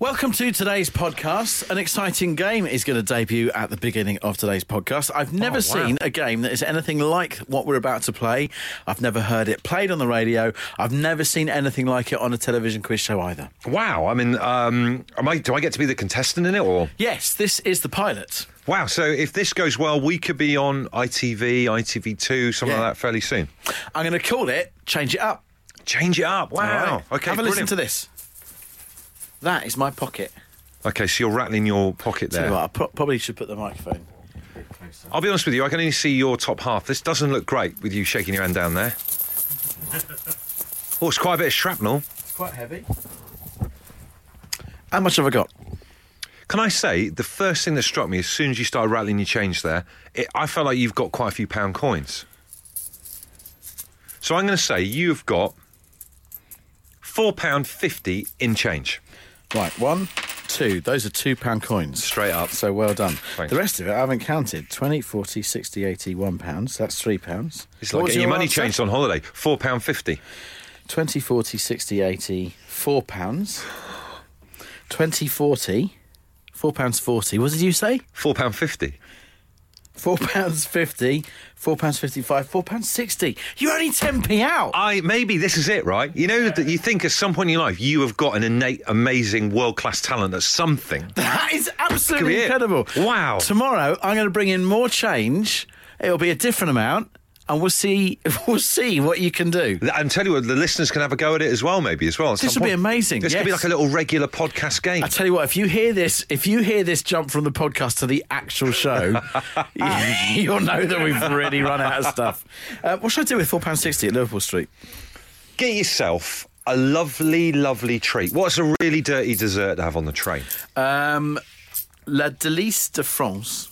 Welcome to today's podcast. An exciting game is going to debut at the beginning of today's podcast. I've never wow. seen a game that is anything like what we're about to play. I've never heard it played on the radio. I've never seen anything like it on a television quiz show either. Wow. I mean, um, am I, do I get to be the contestant in it or? Yes, this is the pilot. Wow. So if this goes well, we could be on ITV, ITV2, something Yeah. like that fairly soon. I'm going to call it Change It Up. Change it up. Wow. Right? Okay. Have a listen to this. That is my pocket. Okay, so you're rattling your pocket there. what, I pro- probably should put the microphone. I'll be honest with you, I can only see your top half. This doesn't look great with you shaking your hand down there. Oh, it's quite a bit of shrapnel. It's quite heavy. How much have I got? Can I say the first thing that struck me as soon as you started rattling your change there, it, I felt like you've got quite a few pound coins. So I'm going to say you've got four pound fifty in change. Right, one, two. Those are two pound coins. Straight up. So well done. Thanks. The rest of it I haven't counted. 20, 40, 60, 80, one pounds. That's three pounds. It's like getting your money answer? changed on holiday. Four pound fifty. 20, 40, 60, 80, four pounds. 20, 40, four pounds 40. What did you say? Four pound fifty. Four pounds fifty, four pounds 55, four pounds 60. You're only 10p out. I maybe this is it, right? You know that you think at some point in your life you have got an innate, amazing, world class talent at something. That is absolutely it. incredible. Wow. Tomorrow I'm going to bring in more change. It'll be a different amount, and we'll see. We'll see what you can do. And tell you what, the listeners can have a go at it as well, maybe as well. This would be amazing, This could be like a little regular podcast game. I tell you what, if you hear this, if you hear this jump from the podcast to the actual show, you'll know that we've really run out of stuff. Uh, what should I do with four pound sixty at Liverpool Street? Get yourself a lovely, lovely treat. What's a really dirty dessert to have on the train? Um, La Delice de France,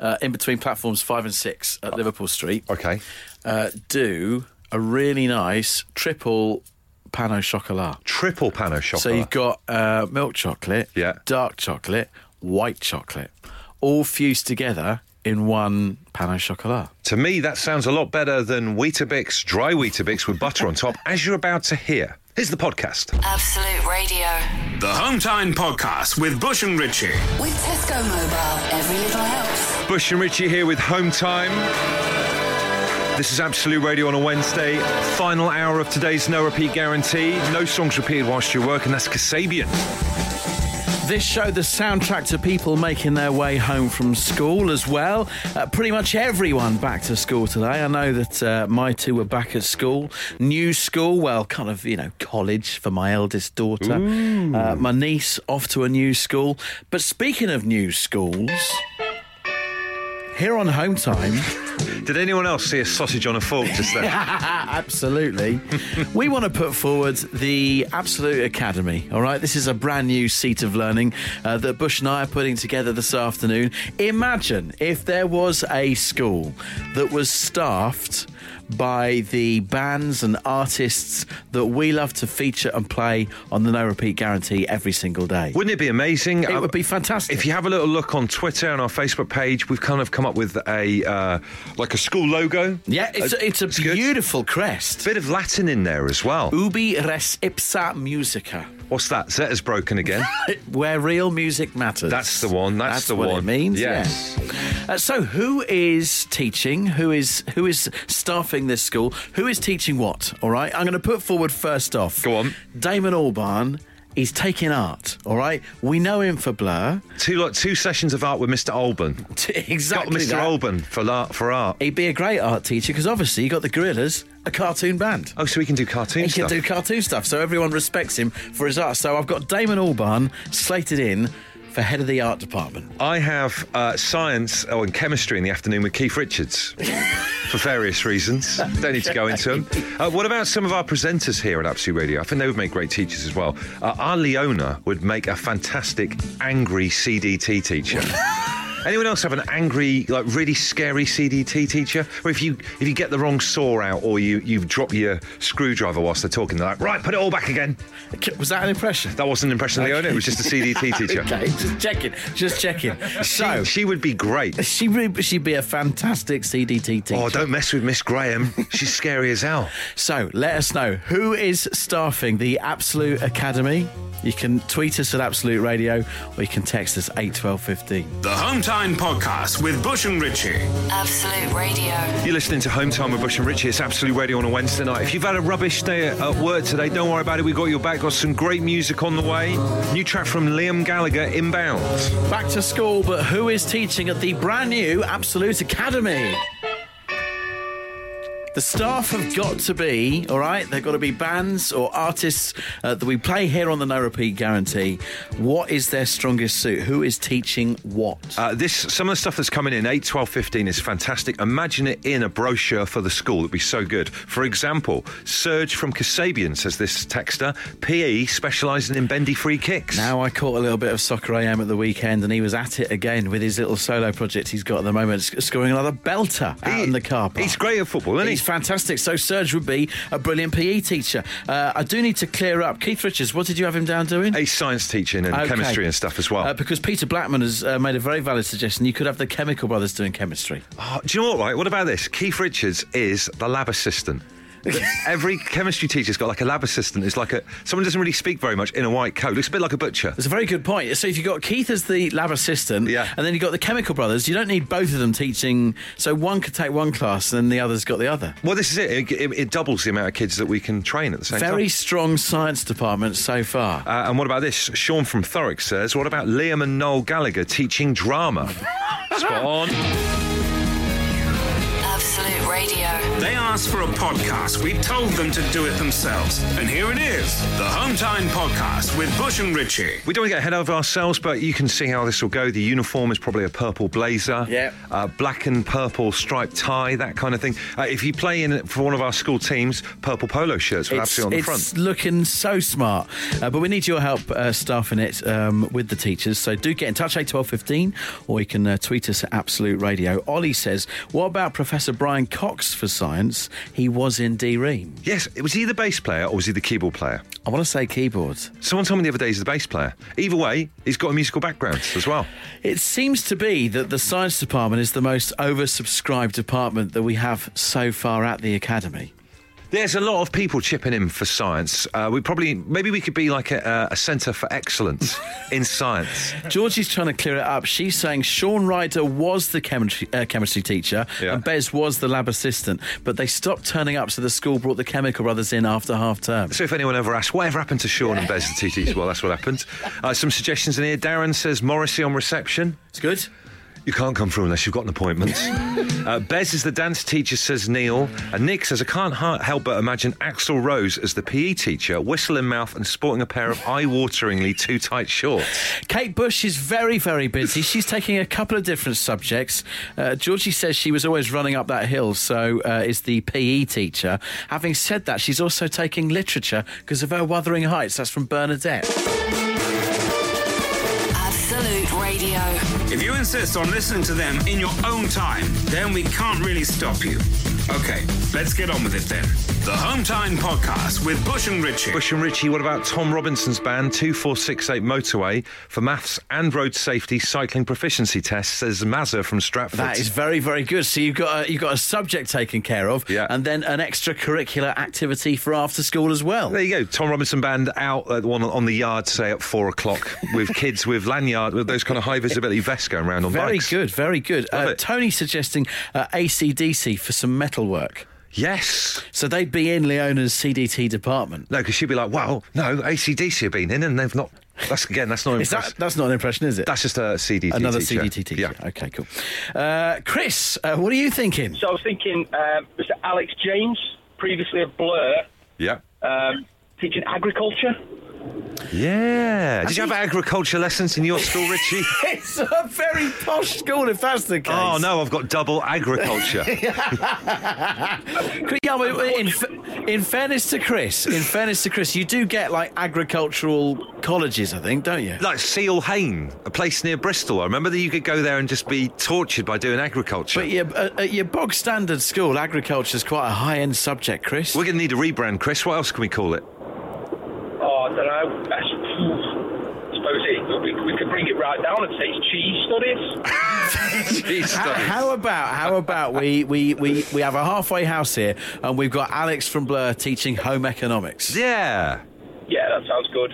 uh, in between platforms five and six at Liverpool Street, Okay. uh, do a really nice triple pan au chocolat. Triple pan au chocolat. So you've got uh, milk chocolate, Yeah. dark chocolate, white chocolate, all fused together in one pan au chocolat. to me, that sounds a lot better than Weetabix, dry Weetabix with butter on top, as you're about to hear. Here's the podcast. Absolute Radio. The Home Time Podcast with Bush and Ritchie. With Tesco Mobile, every little helps. Bush and Richie here with Home Time. This is Absolute Radio on a Wednesday. Final hour of today's no repeat guarantee. No songs repeated whilst you work, and that's Kasabian. This show, the soundtrack to people making their way home from school as well. Uh, pretty much everyone back to school today. I know that uh, my two were back at school. New school, well, kind of, you know, college for my eldest daughter. Uh, my niece off to a new school. But speaking of new schools, here on Home Time. Did anyone else see a sausage on a fork just then? Absolutely. we want to put forward the Absolute Academy. All right, this is a brand new seat of learning uh, that Bush and I are putting together this afternoon. Imagine if there was a school that was staffed by the bands and artists that we love to feature and play on the No Repeat Guarantee every single day. Wouldn't it be amazing? It would be fantastic. If you have a little look on Twitter and our Facebook page, we've kind of come up with a uh, like a school logo. yeah, it's, Uh, a, it's a good. beautiful crest. Bit of Latin in there as well. Ubi res ipsa musica. What's that? Zeta's broken again. Where real music matters. That's the one, that's the what one. it means. Yes. yeah. Uh, so, who is teaching? Who is who is staffing this school? Who is teaching what? All right. I'm going to put forward first off. Go on. Damon Albarn. He's taking art. All right. We know him for Blur. Two like two sessions of art with Mr. Albarn. Got. Mr. that. Albarn for art for art. He'd be a great art teacher because obviously you got the Gorillaz, a cartoon band. Oh, so we can do cartoon He stuff. can do cartoon stuff, so everyone respects him for his art. So I've got Damon Albarn slated in for head of the art department. I have uh, science oh, and chemistry in the afternoon with Keith Richards for various reasons. Don't need to go into them. Uh, what about some of our presenters here at Absolute Radio? I think they would make great teachers as well. Uh, our Leona would make a fantastic angry CDT teacher. Anyone else have an angry, like really scary CDT teacher? Or if you if you get the wrong saw out or you you drop your screwdriver whilst they're talking, they're like, right, put it all back again. Was that an impression? That wasn't an impression of Leona. It was just a CDT teacher. Okay, just checking, just checking. So She would be great. she would she'd be a fantastic CDT teacher. Oh, don't mess with Miss Graham. She's scary as hell. So let us know who is staffing the Absolute Academy. You can tweet us at Absolute Radio or you can text us eight twelve fifteen. The Home Time Podcast with Bush and Ritchie. Absolute Radio. You're listening to Home Time with Bush and Richie. It's Absolute Radio on a Wednesday night. If you've had a rubbish day at at work today, don't worry about it. We've got your back. Got some great music on the way. New track from Liam Gallagher, Inbound. Back to school, but who is teaching at the brand new Absolute Academy? The staff have got to be, all right, they've got to be bands or artists uh, that we play here on the No Repeat Guarantee. What is their strongest suit? Who is teaching what? Uh, this some of the stuff that's coming in 8, 12, 15 is fantastic. Imagine it in a brochure for the school. It'd be so good. For example, Serge from Kasabian says this texter PE specialising in bendy free kicks. Now, I caught a little bit of Soccer AM at the weekend, and he was at it again with his little solo project he's got at the moment, scoring another belter out He- in the car park. He's great at football, isn't He's he? Fantastic. So Serge would be a brilliant PE teacher. Uh, I do need to clear up. Keith Richards, what did you have him down doing? A science teaching and Okay. chemistry and stuff as well. Uh, because Peter Blackman has uh, made a very valid suggestion. You could have the Chemical Brothers doing chemistry. Oh, do you know what, right? What about this? Keith Richards is the lab assistant. Every chemistry teacher's got like a lab assistant. It's like a someone doesn't really speak very much in a white coat. Looks a bit like a butcher. It's a very good point. So if you've got Keith as the lab assistant, Yeah. and then you've got the Chemical Brothers, you don't need both of them teaching. So one could take one class, and then the other's got the other. Well, this is it. It, it- it doubles the amount of kids that we can train at the same Very time. Very strong science department so far. Uh, and what about this? Sean from Thurrock says, what about Liam and Noel Gallagher teaching drama? Spot on. Absolute Radio. They asked for a podcast. We told them to do it themselves. And here it is the Home Time Podcast with Bush and Ritchie. We don't want to get ahead of ourselves, but you can see how this will go. The uniform is probably a purple blazer, Yep. uh, black and purple striped tie, that kind of thing. Uh, if you play in for one of our school teams, purple polo shirts with It's, absolutely on the it's front. looking so smart, uh, but we need your help uh, staffing it um, with the teachers. So do get in touch, eight twelve fifteen, or you can uh, tweet us at Absolute Radio. Ollie says, "What about Professor Brian Cox for science? He was in D Ream. Yes, was he the bass player or was he the keyboard player? I want to say keyboards. Someone told me the other day he's the bass player. Either way, he's got a musical background as well. It seems to be that the science department is the most oversubscribed department that we have so far at the academy. There's a lot of people chipping in for science. Uh, we probably, maybe we could be like a, a centre for excellence in science. Georgie's trying to clear it up. She's saying Shaun Ryder was the chemistry, uh, chemistry teacher Yeah. and Bez was the lab assistant, but they stopped turning up, so the school brought the Chemical Brothers in after half term. So if anyone ever asks, whatever happened to Sean and Bez, the TTs? Well, that's what happened. Uh, some suggestions in here. Darren says Morrissey on reception. It's good. You can't come through unless you've got an appointment. uh, Bez is the dance teacher, says Neil. And Nick says, I can't help but imagine Axl Rose as the PE teacher, whistle in mouth and sporting a pair of eye-wateringly too tight shorts. Kate Bush is very, very busy. She's taking a couple of different subjects. Uh, Georgie says she was always running up that hill, so uh, is the PE teacher. Having said that, she's also taking literature because of her Wuthering Heights. That's from Bernadette. Absolute Radio. If you insist on listening to them in your own time, then we can't really stop you. Okay, let's get on with it then. The Home Time Podcast with Bush and Ritchie. Bush and Richie, what about Tom Robinson's band 2468 Motorway for maths and road safety cycling proficiency tests, says Mazza from Stratford. That is very, very good. So you've got a, you've got a subject taken care of, Yeah. and then an extracurricular activity for after school as well. There you go. Tom Robinson band out at one on the yard, say at four o'clock, with kids with lanyard, with those kind of high visibility vests going around on Very bikes. Very good, very good. Uh. Tony suggesting uh, ACDC for some metal work. Yes. So they'd be in Leona's CDT department. No, because she'd be like, "Wow, no, ACDC have been in, and they've not." That's again, that's not Is impressive. that, that's not an impression, is it? That's just a CDT Another teacher. CDT teacher. Yeah. Okay, cool. Uh, Chris, uh, what are you thinking? So I was thinking, um, Mr. Alex James, previously a Blur, Yeah. um, teaching agriculture. Yeah. Did you have agriculture lessons in your school, Richie? It's a very posh school, if that's the case. oh no, I've got double agriculture. Yeah, but in, in fairness to Chris, in fairness to Chris, you do get like agricultural colleges, I think, don't you? like Seale-Hayne, a place near Bristol. I remember that you could go there and just be tortured by doing agriculture. But your, uh, at your bog standard school, agriculture is quite a high end subject, Chris. We're going to need a rebrand, Chris. What else can we call it? I don't know. That's, I suppose it, we, we could bring it right down and say it's cheese studies. Cheese How, studies. how about how about we, we, we, we have a halfway house here and we've got Alex from Blur teaching home economics. Yeah. yeah, that sounds good.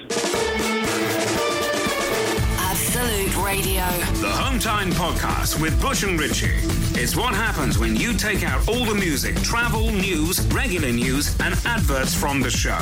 Absolute Radio. The Home Time Podcast with Bush and Ritchie. It's what happens when you take out all the music, travel, news, regular news, and adverts from the show.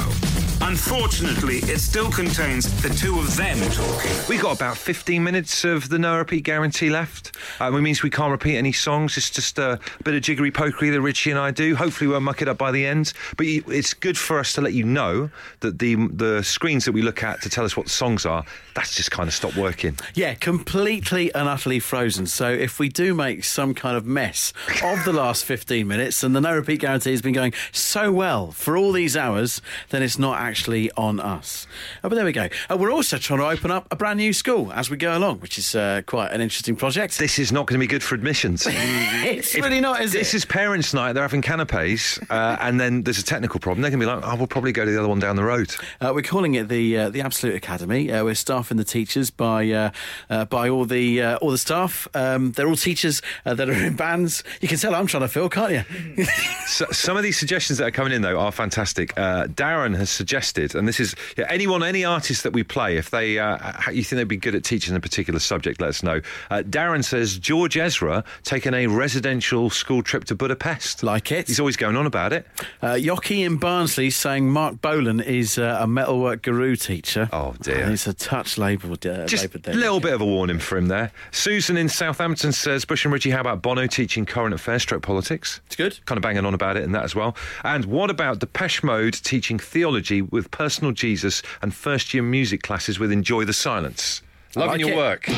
Unfortunately, it still contains the two of them talking. We got about 15 minutes of the no repeat guarantee left. Um, it means we can't repeat any songs. It's just a bit of jiggery pokery that Richie and I do. Hopefully, we won't muck it up by the end. But it's good for us to let you know that the the screens that we look at to tell us what the songs are, that's just kind of stopped working. Yeah, completely and utterly frozen. So if we do make some kind of mess of the last 15 minutes and the no repeat guarantee has been going so well for all these hours, then it's not actually on us. Oh, but there we go. Uh, we're also trying to open up a brand new school as we go along, which is uh, quite an interesting project. This is not going to be good for admissions. it's really not, is this it? is parents' night. They're having canapes, uh, and then there's a technical problem. They're going to be like, "Oh, we'll probably go to the other one down the road." Uh, we're calling it the uh, the Absolute Academy. Uh, we're staffing the teachers by uh, uh, by all the uh, all the staff. Um, they're all teachers uh, that are in bands. You can tell I'm trying to fill, can't you? So, some of these suggestions that are coming in though are fantastic. Uh, Darren has suggested, and this is yeah, anyone, any artist that we play, if they uh, you think they'd be good at teaching a particular subject, let us know. Uh, Darren says George Ezra taking a residential school trip to Budapest. Like it. He's always going on about it. Uh, Yoki in Barnsley saying Marc Bolan is uh, a metalwork guru teacher. Oh, dear. And it's a touch labelled. Uh, Just a little bit of a warning for him there. Susan in Southampton says Bush and Richie, how about Bono teaching current affairs, stroke politics? It's good. kind of banging on about it and that as well. And what about Depeche Mode teaching theology with personal Jesus and first year music classes with Enjoy the Silence? Loving like your it. work. The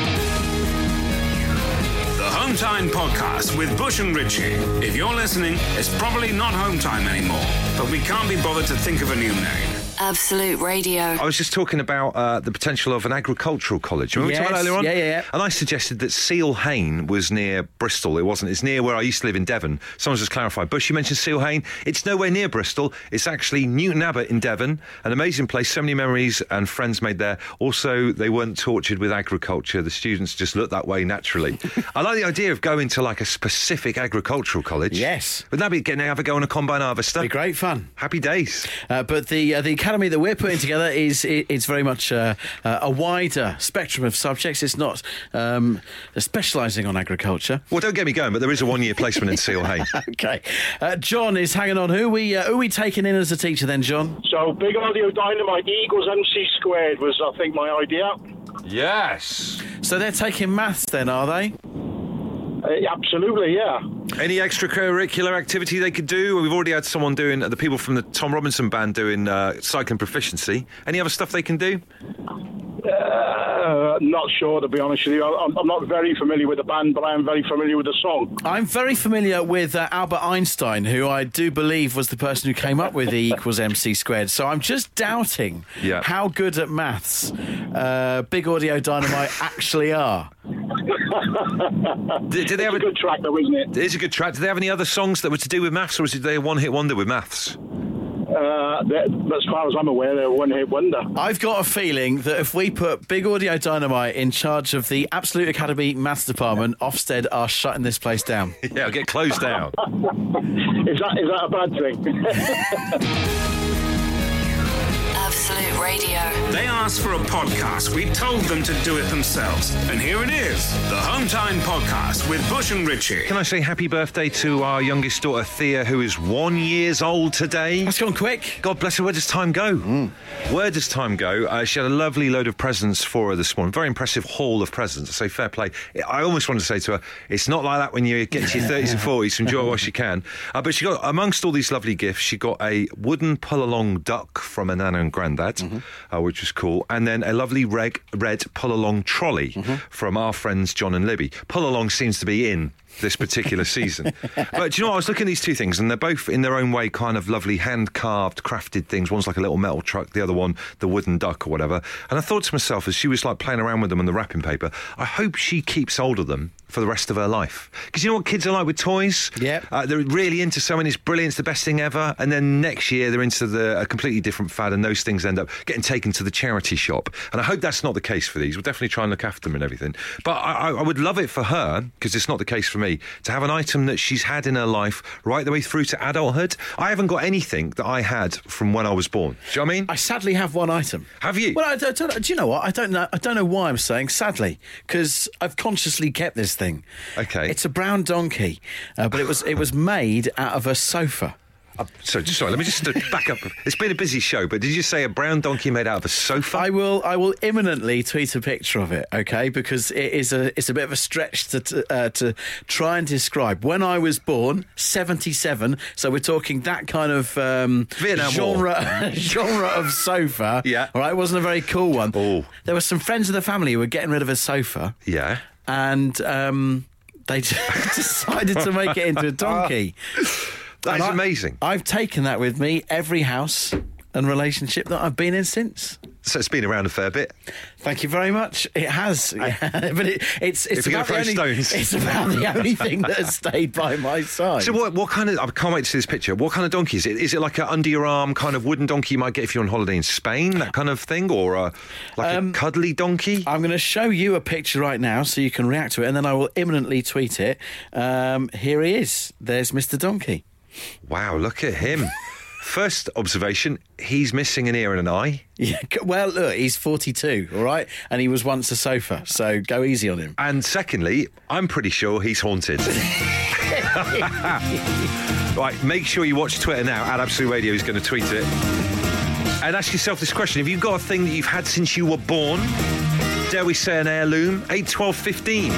Home Time Podcast with Bush and Ritchie. If you're listening, it's probably not Home Time anymore, but we can't be bothered to think of a new name. Absolute Radio. I was just talking about uh, the potential of an agricultural college. Remember we talked about earlier on? yeah, yeah, yeah. And I suggested that Seale-Hayne was near Bristol. It wasn't. It's near where I used to live in Devon. Someone's just clarified. Bush, you mentioned Seale-Hayne. It's nowhere near Bristol. It's actually Newton Abbot in Devon. An amazing place. So many memories and friends made there. Also, they weren't tortured with agriculture. The students just looked that way naturally. I like the idea of going to like a specific agricultural college. Yes. Wouldn't that be getting to have a go on a combine harvester? Be great fun. Happy days. Uh, but the uh, the academy that we're putting together is it's very much uh, uh, a wider spectrum of subjects. It's not um, specialising on agriculture. Well, don't get me going, but there is a one-year placement in Seale-Hayne. Okay, uh, John is hanging on. Who we uh, who we taking in as a teacher then, John? So big audio dynamite equals MC squared was I think my idea. Yes. So they're taking maths then, are they? Uh, absolutely, yeah. Any extracurricular activity they could do? We've already had someone doing the people from the Tom Robinson band doing uh, cycling proficiency. Any other stuff they can do? Uh, not sure to be honest with you. I'm, I'm not very familiar with the band, but I am very familiar with the song. I'm very familiar with uh, Albert Einstein, who I do believe was the person who came up with E equals MC squared. So I'm just doubting Yeah. how good at maths uh, Big Audio Dynamite actually are. Did, did they have It's a a, good track, though, isn't it? it is a good track. Did they have any other songs that were to do with maths, or was it they a one-hit wonder with maths? That- as far as I'm aware, they're a one-hit wonder. I've got a feeling that if we put Big Audio Dynamite in charge of the Absolute Academy Maths Department, Ofsted are shutting this place down. Yeah, it'll get closed down. Is that is that a bad thing? Absolute Radio. They asked for a podcast. We told them to do it themselves. And here it is the Home Time Podcast with Bush and Richie. Can I say happy birthday to our youngest daughter Thea, who is one years old today? That's gone quick. God bless her. Where does time go? Where does time go? Uh, she had a lovely load of presents for her this morning. Very impressive haul of presents. I say fair play. I almost wanted to say to her, it's not like that when you get to your 30s and 40s. Enjoy it whilst you can. Uh, but she got, amongst all these lovely gifts, she got a wooden pull along duck from her nana and granddad. Uh, which was cool. And then a lovely reg, red pull along trolley from our friends John and Libby. Pull along seems to be in this particular season. But do you know what? I was looking at these two things, and they're both in their own way kind of lovely hand carved, crafted things. One's like a little metal truck, the other one, the wooden duck or whatever. And I thought to myself, as she was like playing around with them on the wrapping paper, I hope she keeps hold of them for the rest of her life. Because you know what kids are like with toys? Yep. Uh, they're really into something, it's brilliant, it's the best thing ever. And then next year they're into the, a completely different fad, and those things end up getting taken to the charity shop. And I hope that's not the case for these. We'll definitely try and look after them and everything. But I, I I would love it for her, because it's not the case for me, to have an item that she's had in her life right the way through to adulthood. I haven't got anything that I had from when I was born. Do you know what I mean? I sadly have one item. Have you? Well, I don't, don't- do you know what? I don't know. I don't know why I'm saying sadly because I've consciously kept this thing. Okay. It's a brown donkey, uh, but it was it was made out of a sofa. Uh, so, sorry, let me just back up. It's been a busy show, but did you say a brown donkey made out of a sofa? I will I will imminently tweet a picture of it, okay? Because it is a it's a bit of a stretch to to, uh, to try and describe. When I was born, seventy seven, so we're talking that kind of um, Vietnam genre genre of sofa. Yeah. all right, it wasn't a very cool one. Oh. there were some friends of the family who were getting rid of a sofa. yeah. and um, they decided to make it into a donkey. That And is I- amazing. I've taken that with me every house and relationship that I've been in since. So it's been around a fair bit. Thank you very much. It has, yeah. but it, it's it's about the only, stones. it's about the only thing that has stayed by my side. So what? What kind of? I can't wait to see this picture. What kind of donkey is it? Is it like an under your arm kind of wooden donkey you might get if you're on holiday in Spain, that kind of thing, or a, like Um, a cuddly donkey? I'm going to show you a picture right now so you can react to it, and then I will imminently tweet it. Um, here he is. There's Mr. Donkey. Wow, look at him. First observation: he's missing an ear and an eye. Yeah, well, look, he's 42, all right? And he was once a sofa, so go easy on him. And secondly, I'm pretty sure he's haunted. right, make sure you watch Twitter now. At Absolute Radio is going to tweet it. And ask yourself this question Have you got a thing that you've had since you were born? Dare we say an heirloom? 8, 12, 15.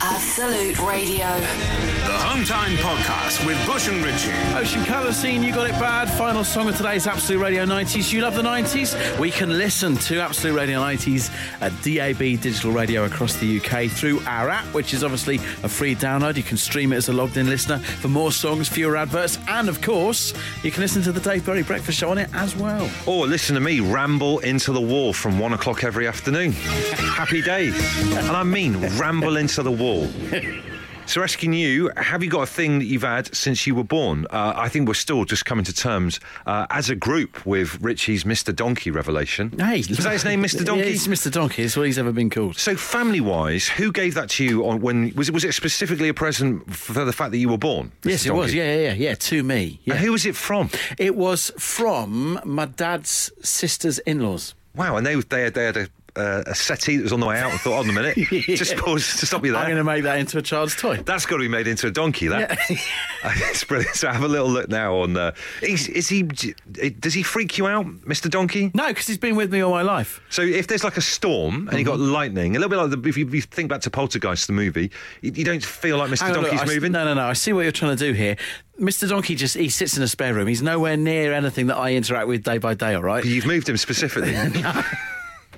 Absolute Radio. The Home Time Podcast with Bush and Ritchie. Ocean Colour Scene, You Got It Bad. Final song of today's Absolute Radio 90s. You love the 90s? We can listen to Absolute Radio 90s at DAB digital radio across the UK through our app, which is obviously a free download. You can stream it as a logged in listener for more songs, fewer adverts, and of course, you can listen to the Dave Berry Breakfast Show on it as well. Or listen to me ramble into the wall from one o'clock every afternoon. Happy days. And I mean ramble into the wall. So asking you, have you got a thing that you've had since you were born? Uh, I think we're still just coming to terms uh, as a group with Richie's Mr. Donkey revelation. Hey, was that his name, Mr. Donkey? It's Mr. Donkey. It's what he's ever been called. So family-wise, who gave that to you on when was it was it specifically a present for the fact that you were born? Mr. Yes, it was. Donkey? Yeah, yeah, yeah. To me. Yeah. And who was it from? It was from my dad's sister's in-laws. Wow, and they they had, they had a, uh, a settee that was on the way out. I thought, hold on a minute, just pause to stop you there. I'm going to make that into a child's toy. That's got to be made into a donkey. That it's brilliant. So have a little look now on. Uh, is, is he? Does he freak you out, Mr. Donkey? No, because he's been with me all my life. So if there's like a storm and you got Mm-hmm. lightning, a little bit like the, if, you, if you think back to Poltergeist, the movie, you, you don't feel like Mr. Hang Donkey's look, I moving. no, no, no. I see what you're trying to do here. Mr. Donkey just he sits in a spare room. He's nowhere near anything that I interact with day by day. All right. You've moved him specifically.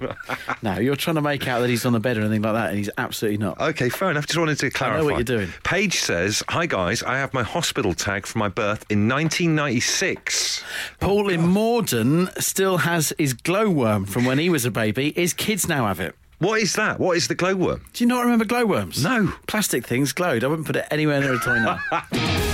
No, you're trying to make out that he's on the bed or anything like that, and he's absolutely not. Okay, fair enough. Just wanted to clarify. what you're doing. Paige says, "Hi guys, I have my hospital tag from my birth in 1996." Paul in Morden still has his glowworm from when he was a baby. His kids now have it. What is that? What is the glowworm? Do you not remember glowworms? No. Plastic things glowed. I wouldn't put it anywhere near a toy now.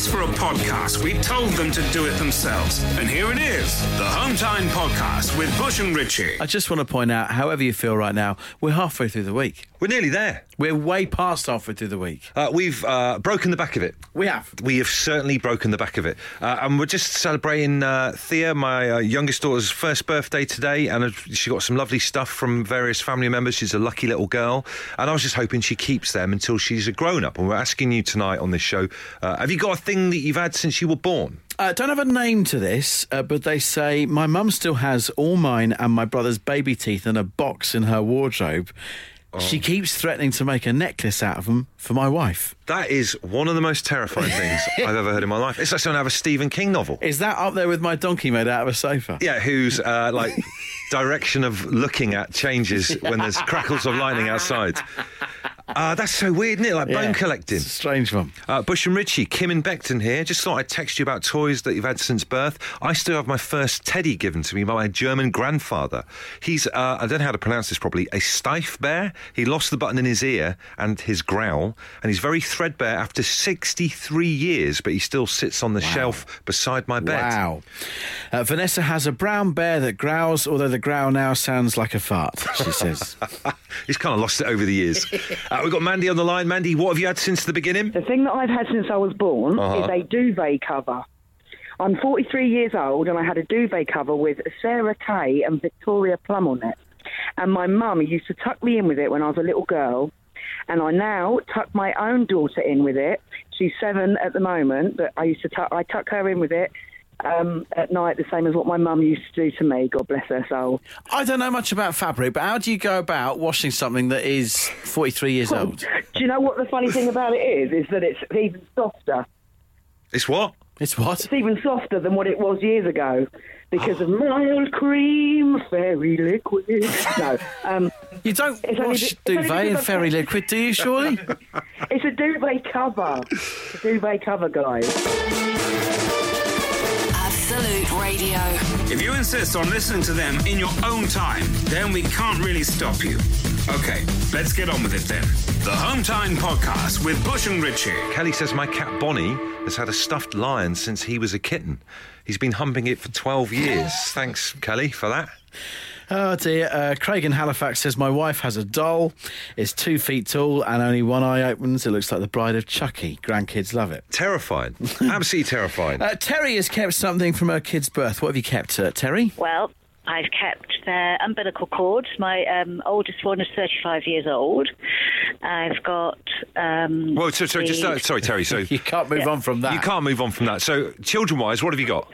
asked for a podcast. We told them to do it themselves. And here it is the Home Time Podcast with Bush and Richie. I just want to point out, however you feel right now, we're halfway through the week. We're nearly there. We're way past halfway through the week. Uh, we've uh, broken the back of it. We have. We have certainly broken the back of it. Uh, and we're just celebrating uh, Thea, my uh, youngest daughter's first birthday today. And she got some lovely stuff from various family members. She's a lucky little girl. And I was just hoping she keeps them until she's a grown up. And we're asking you tonight on this show uh, have you got a thing that you've had since you were born? Uh, don't have a name to this, uh, but they say my mum still has all mine and my brother's baby teeth in a box in her wardrobe. She keeps threatening to make a necklace out of them for my wife. That is one of the most terrifying things I've ever heard in my life. It's like something out of a Stephen King novel. Is that up there with my donkey made out of a sofa? Yeah, who's uh, like direction of looking at changes when there's crackles of lightning outside. Uh, that's so weird, isn't it? Like Yeah. bone collecting. It's a strange one. Uh, Bush and Ritchie, Kim and Beckton here. Just thought I'd text you about toys that you've had since birth. I still have my first teddy given to me by my German grandfather. He's, uh, I don't know how to pronounce this properly, a Steiff bear. He lost the button in his ear and his growl, and he's very threadbare after 63 years, but he still sits on the shelf beside my bed. Wow. Uh, Vanessa has a brown bear that growls, although the growl now sounds like a fart, she says. He's kind of lost it over the years. uh, we've got Mandy on the line. Mandy, what have you had since the beginning? The thing that I've had since I was born Uh-huh. is a duvet cover. I'm 43 years old and I had a duvet cover with Sarah Kay and Victoria Plum on it. And my mum used to tuck me in with it when I was a little girl. And I now tuck my own daughter in with it. She's seven at the moment, but I used to tuck, I tuck her in with it um, at night, the same as what my mum used to do to me. God bless her soul. I don't know much about fabric, but how do you go about washing something that is 43 years old? Do you know what the funny thing about it is? Is that it's even softer. It's what? It's what? It's even softer than what it was years ago because of mild cream, fairy liquid. No, um, You don't It's only wash only duvet in fairy liquid, do you, surely? it's a duvet cover. It's a duvet cover, guys. Absolute Radio. If you insist on listening to them in your own time, then we can't really stop you. Okay, let's get on with it then. The Home Time Podcast with Bush and Ritchie. Kelly says my cat Bonnie has had a stuffed lion since he was a kitten. He's been humping it for 12 years. Thanks, Kelly, for that. Oh dear. Uh, Craig in Halifax says my wife has a doll. It's two feet tall and only one eye opens. It looks like the bride of Chucky. Grandkids love it. Terrifying. Absolutely terrifying. Uh, Terry has kept something from her kid's birth. What have you kept, uh, Terry? Well, I've kept their umbilical cord. My um, oldest one is 35 years old. I've got. Um, Well, so, so just uh, sorry, Terry. So You can't move on from that. you can't move on from that. So, children-wise, what have you got?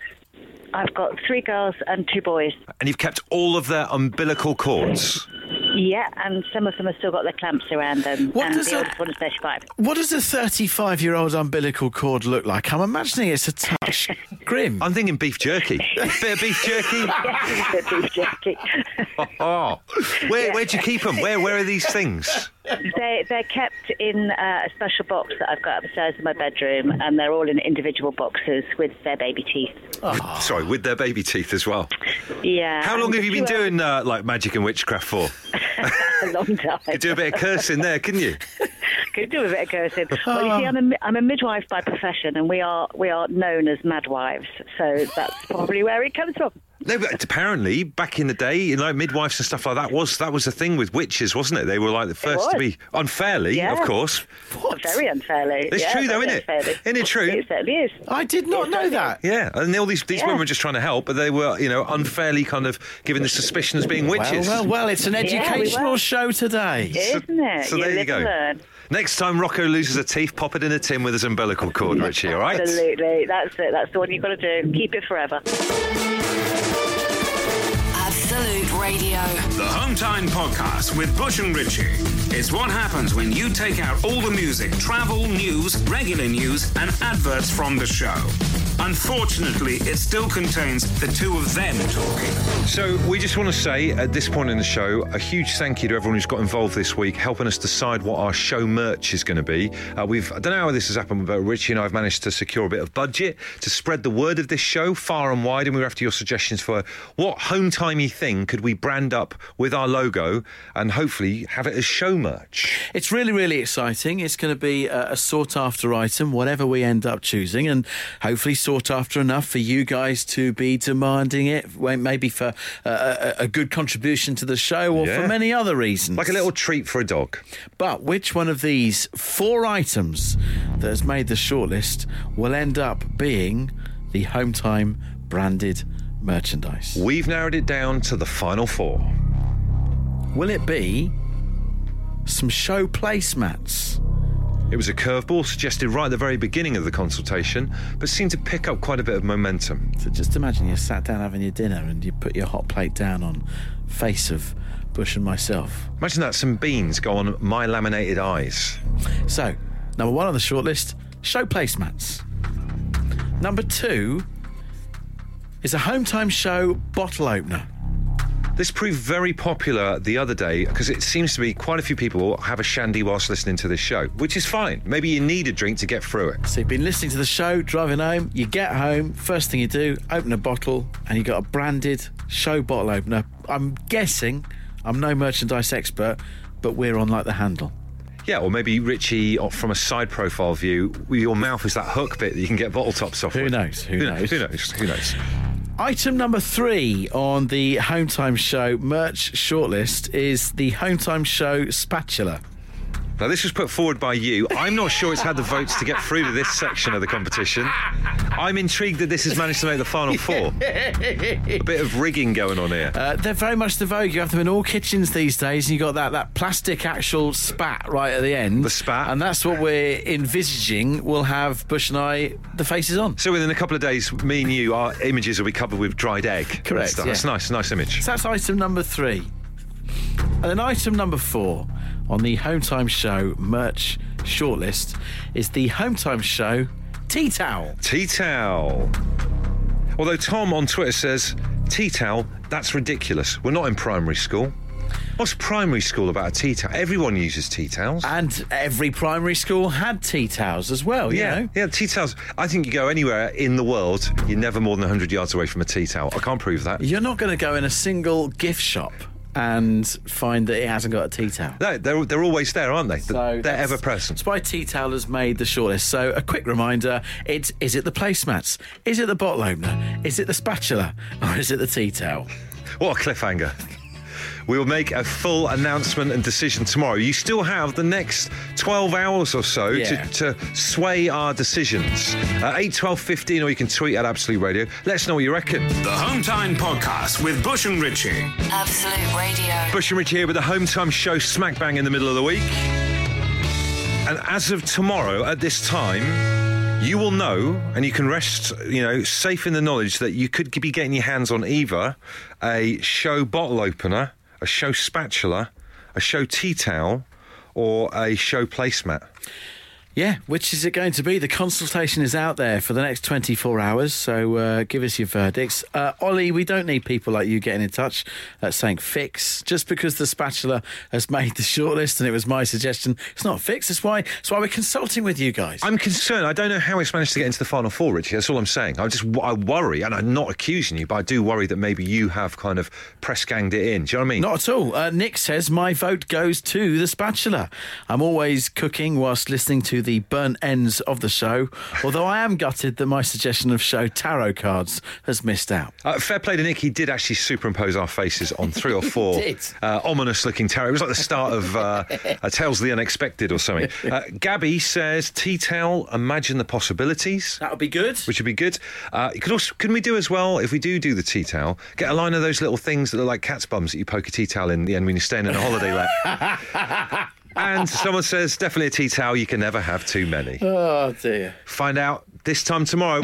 I've got three girls and two boys. And you've kept all of their umbilical cords. Yeah, and some of them have still got their clamps around them. What and does the that- oldest one is 35. What does a 35 year old umbilical cord look like? I'm imagining it's a touch grim. I'm thinking beef jerky. Bit of beef jerky. Yes, beef jerky. Oh, where where'd you keep them? Where where are these things? they, they're kept in uh, a special box that I've got upstairs in my bedroom, and they're all in individual boxes with their baby teeth. Oh. Sorry, with their baby teeth as well. Yeah. How long have you been two- doing uh, like magic and witchcraft for? A long time. You do a bit of cursing there, couldn't you? Could do a bit of cursing. Well, you see, I'm a, mi- I'm a midwife by profession, and we are we are known as madwives, so that's probably where it comes from. No, but apparently back in the day, you know, midwives and stuff like that was that was the thing with witches, wasn't it? They were like the first to be unfairly, Yeah. of course. Very unfairly. It's yeah, true though, very isn't it? unfairly. Isn't it true? It certainly is. I did not It know certainly that. Yeah, and all these these Yeah. women were just trying to help, but they were, you know, unfairly kind of given the suspicion as being witches. well, well, it's an we educational were. show today. Isn't it? so you there you go. and learn. Next time Rocco loses a teeth, pop it in a tin with his umbilical cord, Richie. All right? Absolutely. That's it. That's the one you've got to do. Keep it forever. Absolute Radio. The Home Time Podcast with Bush and Ritchie. It's what happens when you take out all the music, travel, news, regular news, and adverts from the show. Unfortunately, it still contains the two of them talking. So we just want to say at this point in the show a huge thank you to everyone who's got involved this week, helping us decide what our show merch is going to be. Uh, we've I don't know how this has happened, but Richie and I have managed to secure a bit of budget to spread the word of this show far and wide, and we're after your suggestions for what home timey thing could we brand up with our logo and hopefully have it as show merch. It's really, really exciting. It's going to be a, a sought after item, whatever we end up choosing, and hopefully sought after enough for you guys to be demanding it, maybe for a, a good contribution to the show or Yeah. for many other reasons. Like a little treat for a dog. But which one of these four items that has made the shortlist will end up being the Home Time branded merchandise? We've narrowed it down to the final four. Will it be some show placemats? It was a curveball suggested right at the very beginning of the consultation, but seemed to pick up quite a bit of momentum. So just imagine you sat down having your dinner and you put your hot plate down on face of Bush and myself. Imagine that some beans go on my laminated eyes. So, number one on the shortlist, show placemats. Number two is a home time show bottle opener. This proved very popular the other day because it seems to be quite a few people have a shandy whilst listening to this show, which is fine. Maybe you need a drink to get through it. So you've been listening to the show, driving home, you get home, first thing you do, open a bottle, and you got a branded show bottle opener. I'm guessing, I'm no merchandise expert, but we're on like the handle. Yeah, or maybe Richie, uh, from a side profile view, your mouth is that hook bit that you can get bottle tops off. Who with. knows? Who Who knows? knows? Who knows? Who knows? Item number three on the Home Time Show merch shortlist is the Home Time Show spatula. Now, this was put forward by you. I'm not sure it's had the votes to get through to this section of the competition. I'm intrigued that this has managed to make the final four. A bit of rigging going on here. Uh, they're very much the vogue. You have them in all kitchens these days, and you got that, that plastic actual spat right at the end. The spat. And that's what we're envisaging. We'll have Bush and I the faces on. So within a couple of days, me and you, our images will be covered with dried egg. Correct, yeah. That's nice, nice image. So that's item number three. And then item number four on the Home Time Show merch shortlist is the Home Time Show tea towel. Tea towel. Although Tom on Twitter says, tea towel, that's ridiculous. We're not in primary school. What's primary school about a tea towel? Everyone uses tea towels. And every primary school had tea towels as well, you yeah, know? yeah, tea towels. I think you go anywhere in the world, you're never more than 100 yards away from a tea towel. I can't prove that. You're not going to go in a single gift shop and find that it hasn't got a tea towel. No, they're, they're always there, aren't they? So they're ever present. Why Tea Towel has made the shortlist. So a quick reminder: it's is it the placemats? Is it the bottle opener? Is it the spatula? Or is it the tea towel? What a cliffhanger. We will make a full announcement and decision tomorrow. You still have the next 12 hours or so Yeah. to, to sway our decisions. Uh, 8, 12, 15, or you can tweet at Absolute Radio. Let us know what you reckon. The Hometime Podcast with Bush and Richie. Absolute Radio. Bush and Rich here with the home time show smack bang in the middle of the week. And as of tomorrow, at this time, you will know, and you can rest, you know, safe in the knowledge that you could be getting your hands on either a show bottle opener, a show spatula, a show tea towel, or a show placemat. Yeah, which is it going to be? The consultation is out there for the next 24 hours, so uh, give us your verdicts. Uh, Ollie, we don't need people like you getting in touch uh, saying fix. Just because the spatula has made the shortlist and it was my suggestion, it's not fixed. That's why, that's why we're consulting with you guys. I'm concerned. I don't know how it's managed to get into the final four, Richie. That's all I'm saying. I just I worry, and I'm not accusing you, but I do worry that maybe you have kind of press ganged it in. Do you know what I mean? Not at all. Uh, Nick says my vote goes to the spatula. I'm always cooking whilst listening to the burnt ends of the show. Although I am gutted that my suggestion of show tarot cards has missed out. Uh, fair play to Nick. He did actually superimpose our faces on three or four uh, ominous-looking tarot. It was like the start of uh, Tales of the Unexpected or something. Uh, Gabby says, "Tea towel. Imagine the possibilities." That would be good. Which would be good. Uh, could also, can we do as well if we do do the tea towel? Get a line of those little things that are like cat's bums that you poke a tea towel in the end when you're staying in a holiday let. and someone says definitely a tea towel. You can never have too many. Oh dear. Find out this time tomorrow.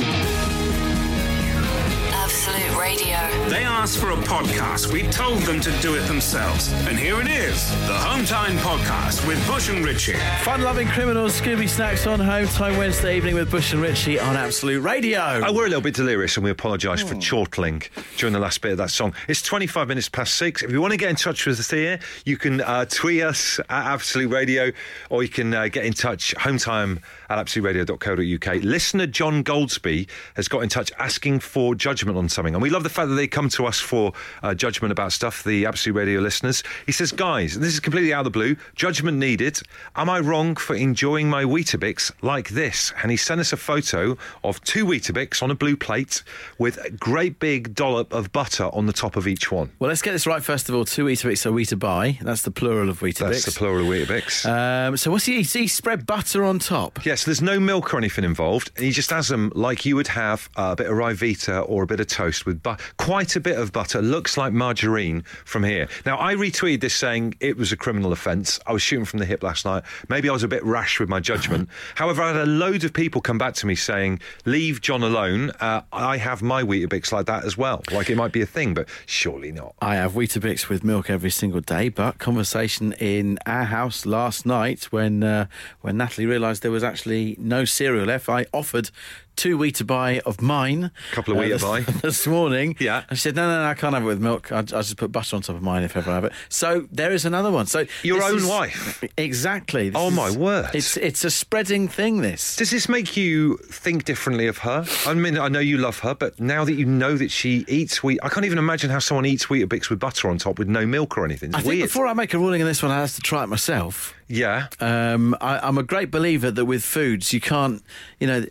Asked for a podcast. We told them to do it themselves. And here it is the Hometime Podcast with Bush and Richie. Fun Lovin' Criminals, Scooby Snacks on home time Wednesday evening with Bush and Richie on Absolute Radio. Oh, we're a little bit delirious and we apologise for chortling during the last bit of that song. It's 25 minutes past six. If you want to get in touch with us here, you can uh, tweet us at Absolute Radio or you can uh, get in touch hometime at absoluteradio.co.uk. Listener John Goldsby has got in touch asking for judgment on something. And we love the fact that they come to us for uh, judgment about stuff, the Absolute Radio listeners. He says, guys, this is completely out of the blue, judgment needed. Am I wrong for enjoying my Weetabix like this? And he sent us a photo of two Weetabix on a blue plate with a great big dollop of butter on the top of each one. Well, let's get this right first of all. Two Weetabix are Weetabix. That's the plural of Weetabix. That's the plural of Weetabix. Um, so what's he? He spread butter on top. Yes, there's no milk or anything involved. He just has them like you would have a bit of Ryvita or a bit of toast with bu- quite a bit of of butter looks like margarine from here. Now, I retweeted this saying it was a criminal offence. I was shooting from the hip last night. Maybe I was a bit rash with my judgment. However, I had a load of people come back to me saying, leave John alone. Uh, I have my Weetabix like that as well. Like it might be a thing, but surely not. I have Weetabix with milk every single day, but conversation in our house last night when uh, when Natalie realised there was actually no cereal left, I offered two Weetabix of mine. A Couple of uh, this- Weetabix. this morning. Yeah. And she said, no, no, no, I can't have it with milk. I, I just put butter on top of mine if ever I have it. So there is another one. So Your own is- wife? Exactly. This Oh, my word. It's it's a spreading thing. This. Does this make you think differently of her? I mean, I know you love her, but now that you know that she eats wheat, I can't even imagine how someone eats Weetabix with butter on top with no milk or anything. It's I think weird. before I make a ruling on this one, I have to try it myself. yeah. Um, I, I'm a great believer that with foods, you can't, you know,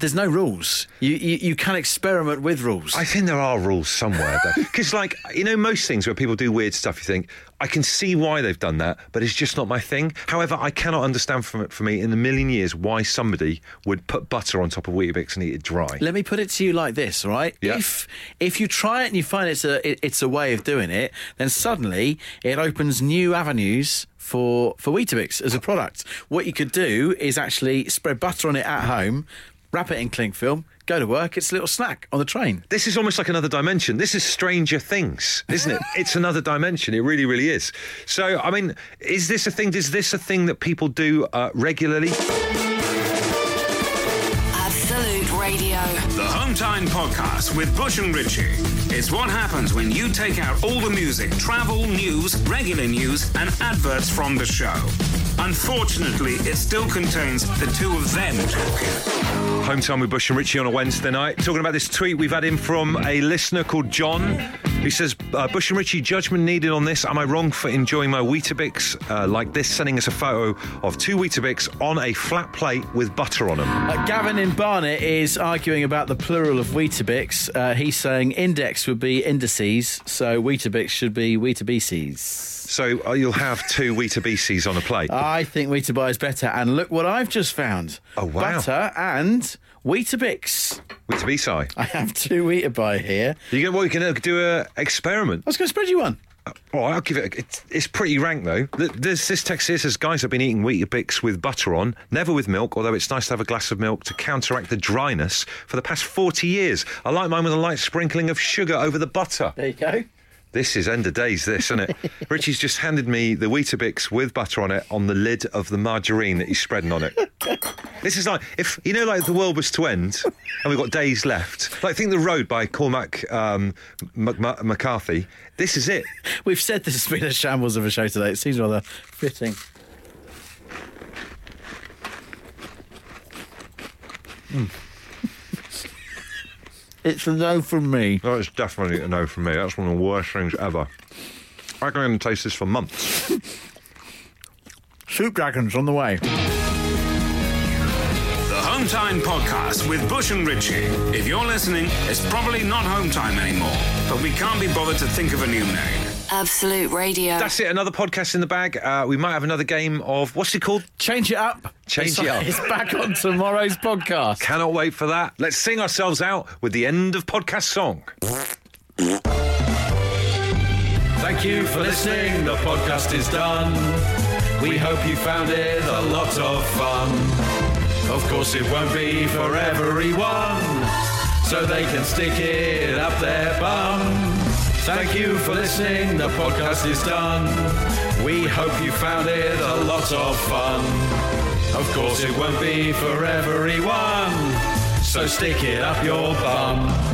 there's no rules. You you, you can experiment with rules. I think there are rules somewhere, though. Because, like, you know, most things where people do weird stuff, you think, I can see why they've done that, but it's just not my thing. However, I cannot understand from it for me in a million years why somebody would put butter on top of Weetabix and eat it dry. Let me put it to you like this, right? Yeah. If if you try it and you find it's a it, it's a way of doing it, then suddenly it opens new avenues for for Weetabix as a product. What you could do is actually spread butter on it at home, wrap it in cling film, go to work. It's a little snack on the train. This is almost like another dimension. This is Stranger Things, isn't it? it's another dimension. It really, really is. So, I mean, is this a thing? Is this a thing that people do uh, regularly? Absolute Radio. The Home Time Podcast with Bush and Ritchie. It's what happens when you take out all the music, travel, news, regular news, and adverts from the show. Unfortunately, it still contains the two of them talking. Home time with Bush and Richie on a Wednesday night. Talking about this tweet we've had in from a listener called John, He says, uh, Bush and Richie, judgment needed on this. Am I wrong for enjoying my Weetabix uh, like this? Sending us a photo of two Weetabix on a flat plate with butter on them. Uh, Gavin in Barnet is arguing about the plural of Weetabix. Uh, he's saying index would be indices, so Weetabix should be Weetabices. So uh, you'll have two Weetabixes on a plate. I think Weetabix is better. And look what I've just found. Oh, wow. Butter and Weetabix. Weetabix. I have two Weetabix here. You get well, you can uh, do a experiment. I was going to spread you one. All right, I'll give it. A, it's, it's pretty rank though. Th- There's this text here says, "Guys, I've been eating Weetabix with butter on, never with milk. Although it's nice to have a glass of milk to counteract the dryness for the past 40 years. I like mine with a light sprinkling of sugar over the butter. There you go. This is end of days, this, isn't it? Richie's just handed me the Weetabix with butter on it on the lid of the margarine that he's spreading on it. this is like if you know, like the world was to end and we've got days left. Like think the road by Cormac um, McCarthy. This is it. We've said this has been a shambles of a show today. It seems rather fitting. Mm. It's a no from me. Oh, that is definitely a no from me. That's one of the worst things ever. I can only taste this for months. Soup dragons on the way. The Home Time Podcast with Bush and Ritchie. If you're listening, it's probably not Home Time anymore, but we can't be bothered to think of a new name. Absolute Radio. That's it. Another podcast in the bag. Uh, we might have another game of what's it called? Change it up. Change It's- it up. It's back on tomorrow's podcast. Cannot wait for that. Let's sing ourselves out with the end of podcast song. Thank you for listening. The podcast is done. We hope you found it a lot of fun. Of course, it won't be for everyone, so they can stick it up their bum. Thank you for listening. The podcast is done. We hope you found it a lot of fun. Of course, it won't be for everyone, so stick it up your bum.